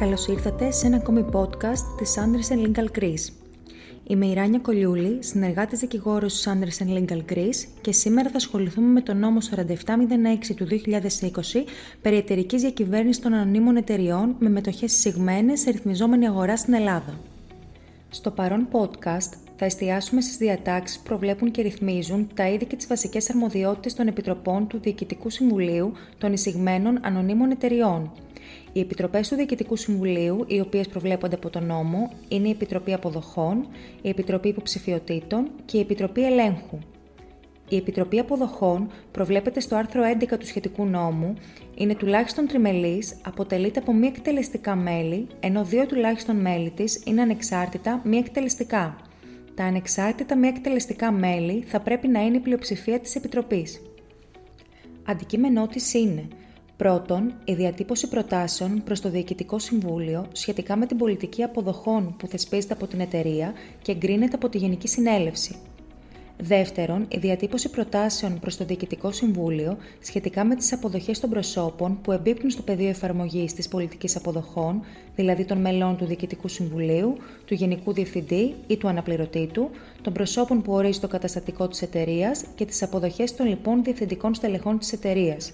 Καλώς ήρθατε σε ένα ακόμη podcast της Anderson Legal Greece. Είμαι η Ράνια Κολιούλη, συνεργάτης δικηγόρος της Anderson Legal Greece και σήμερα θα ασχοληθούμε με το νόμο 4706 του 2020 περί εταιρικής διακυβέρνησης των ανωνύμων εταιριών με μετοχές συγμένες σε ρυθμιζόμενη αγορά στην Ελλάδα. Στο παρόν podcast θα εστιάσουμε στις διατάξεις που προβλέπουν και ρυθμίζουν τα είδη και τις βασικές αρμοδιότητες των επιτροπών του Διοικητικού Συμβουλίου των εισηγμένων ανωνύμων εταιριών. Οι επιτροπές του Διοικητικού Συμβουλίου, οι οποίες προβλέπονται από τον νόμο, είναι η Επιτροπή Αποδοχών, η Επιτροπή Υποψηφιωτήτων και η Επιτροπή Ελέγχου. Η Επιτροπή Αποδοχών προβλέπεται στο άρθρο 11 του σχετικού νόμου, είναι τουλάχιστον τριμελής, αποτελείται από μη εκτελεστικά μέλη, ενώ δύο τουλάχιστον μέλη της είναι ανεξάρτητα μη εκτελεστικά. Τα ανεξάρτητα μη εκτελεστικά μέλη θα πρέπει να είναι η πλειοψηφία της Επιτροπής. Αντικείμενό της είναι Πρώτον, η διατύπωση προτάσεων προς το Διοικητικό Συμβούλιο σχετικά με την πολιτική αποδοχών που θεσπίζεται από την εταιρεία και εγκρίνεται από τη Γενική Συνέλευση. Δεύτερον, η διατύπωση προτάσεων προς το Διοικητικό Συμβούλιο σχετικά με τις αποδοχές των προσώπων που εμπίπτουν στο πεδίο εφαρμογής της πολιτικής αποδοχών, δηλαδή των μελών του Διοικητικού Συμβουλίου, του Γενικού Διευθυντή ή του Αναπληρωτή του, των προσώπων που ορίζει το καταστατικό της εταιρείας και τις αποδοχές των λοιπόν διευθυντικών στελεχών της εταιρείας.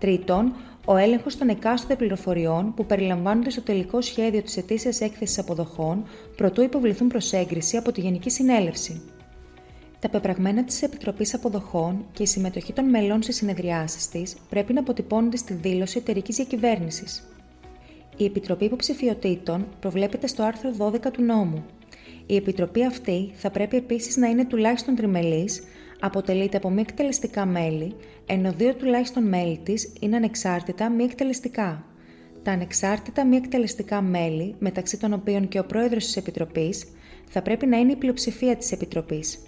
Τρίτον, ο έλεγχος των εκάστοτε πληροφοριών που περιλαμβάνονται στο τελικό σχέδιο της ετήσιας έκθεσης αποδοχών προτού υποβληθούν προς έγκριση από τη Γενική Συνέλευση. Τα πεπραγμένα της Επιτροπής Αποδοχών και η συμμετοχή των μελών στις συνεδριάσεις της πρέπει να αποτυπώνονται στη δήλωση εταιρικής διακυβέρνησης. Η Επιτροπή Υποψηφιωτήτων προβλέπεται στο άρθρο 12 του νόμου. Η Επιτροπή αυτή θα πρέπει επίσης να είναι τουλάχιστον τριμελής, αποτελείται από μη εκτελεστικά μέλη, ενώ δύο τουλάχιστον μέλη της είναι ανεξάρτητα μη εκτελεστικά. Τα ανεξάρτητα μη εκτελεστικά μέλη, μεταξύ των οποίων και ο πρόεδρος της Επιτροπής, θα πρέπει να είναι η πλειοψηφία της Επιτροπής.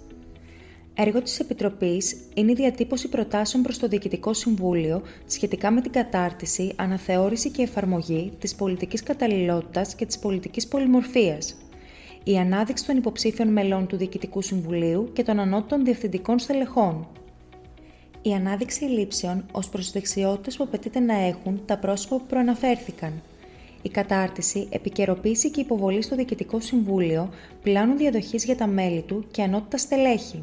Έργο της Επιτροπής είναι η διατύπωση προτάσεων προς το Διοικητικό Συμβούλιο σχετικά με την κατάρτιση, αναθεώρηση και εφαρμογή της πολιτικής καταλληλότητας και της πολιτικής πολυμορφίας, η ανάδειξη των υποψήφιων μελών του Διοικητικού Συμβουλίου και των ανώτων διευθυντικών στελεχών. Η ανάδειξη λήψεων ως προς τις δεξιότητες που απαιτείται να έχουν τα πρόσωπα που προαναφέρθηκαν. Η κατάρτιση, επικαιροποίηση και υποβολή στο Διοικητικό Συμβούλιο πλάνου διαδοχής για τα μέλη του και ανώτατα στελέχη.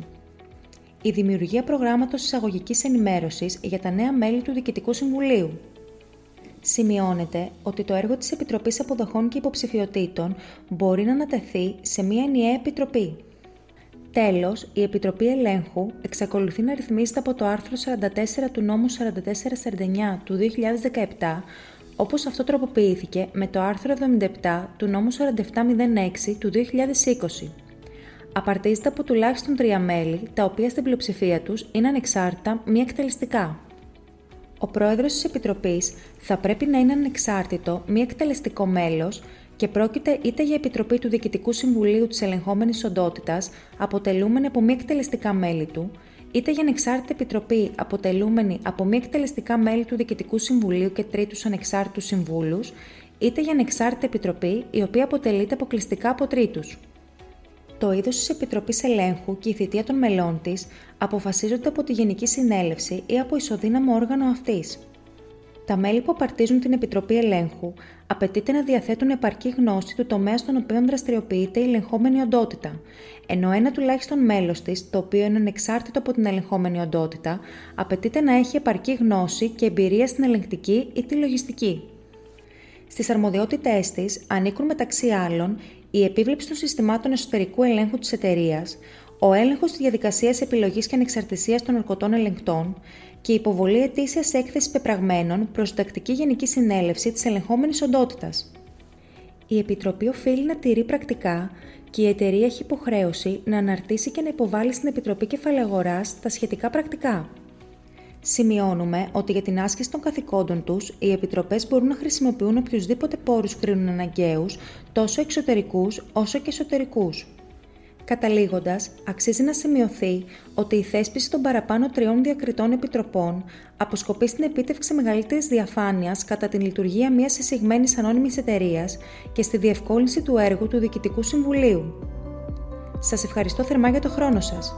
Η δημιουργία προγράμματος εισαγωγικής ενημέρωσης για τα νέα μέλη του Διοικητικού Συμβουλίου. Σημειώνεται ότι το έργο της Επιτροπής Αποδοχών και Υποψηφιωτήτων μπορεί να ανατεθεί σε μία ενιαία επιτροπή. Τέλος, η Επιτροπή Ελέγχου εξακολουθεί να ρυθμίζεται από το άρθρο 44 του νόμου 4449 του 2017, όπως αυτό τροποποιήθηκε με το άρθρο 77 του νόμου 4706 του 2020. Απαρτίζεται από τουλάχιστον τρία μέλη, τα οποία στην πλειοψηφία τους είναι ανεξάρτητα μη εκτελεστικά. Ο πρόεδρος της Επιτροπής θα πρέπει να είναι ανεξάρτητο, μη εκτελεστικό μέλος και πρόκειται είτε για Επιτροπή του Διοικητικού Συμβουλίου της Ελεγχόμενης Οντότητας, αποτελούμενη από μη εκτελεστικά μέλη του, είτε για ανεξάρτητη επιτροπή αποτελούμενη από μη εκτελεστικά μέλη του Διοικητικού Συμβουλίου και τρίτους ανεξάρτητους συμβούλους, είτε για ανεξάρτητη επιτροπή η οποία αποτελείται αποκλειστικά από τρίτους. Το είδος της Επιτροπής Ελέγχου και η θητεία των μελών της αποφασίζονται από τη Γενική Συνέλευση ή από ισοδύναμο όργανο αυτής. Τα μέλη που απαρτίζουν την Επιτροπή Ελέγχου απαιτείται να διαθέτουν επαρκή γνώση του τομέα στον οποίο δραστηριοποιείται η ελεγχόμενη οντότητα, ενώ ένα τουλάχιστον μέλος της, το οποίο είναι ανεξάρτητο από την ελεγχόμενη οντότητα, απαιτείται να έχει επαρκή γνώση και εμπειρία στην ελεγκτική ή τη λογιστική. Στις αρμοδιότητές της ανήκουν μεταξύ άλλων η επίβλεψη των συστημάτων εσωτερικού ελέγχου της εταιρείας, ο έλεγχος της διαδικασίας επιλογής και ανεξαρτησίας των ορκωτών ελεγκτών και η υποβολή ετήσιας έκθεσης πεπραγμένων προς τακτική Γενική Συνέλευση της ελεγχόμενης οντότητας. Η Επιτροπή οφείλει να τηρεί πρακτικά και η εταιρεία έχει υποχρέωση να αναρτήσει και να υποβάλει στην Επιτροπή Κεφαλαγορά τα σχετικά πρακτικά. Σημειώνουμε ότι για την άσκηση των καθηκόντων τους, οι επιτροπές μπορούν να χρησιμοποιούν οποιουσδήποτε πόρους κρίνουν αναγκαίους, τόσο εξωτερικούς όσο και εσωτερικούς. Καταλήγοντας, αξίζει να σημειωθεί ότι η θέσπιση των παραπάνω τριών διακριτών επιτροπών αποσκοπεί στην επίτευξη μεγαλύτερης διαφάνειας κατά την λειτουργία μιας εισηγμένης ανώνυμης εταιρείας και στη διευκόλυνση του έργου του Διοικητικού Συμβουλίου. Σας ευχαριστώ θερμά για το χρόνο σας.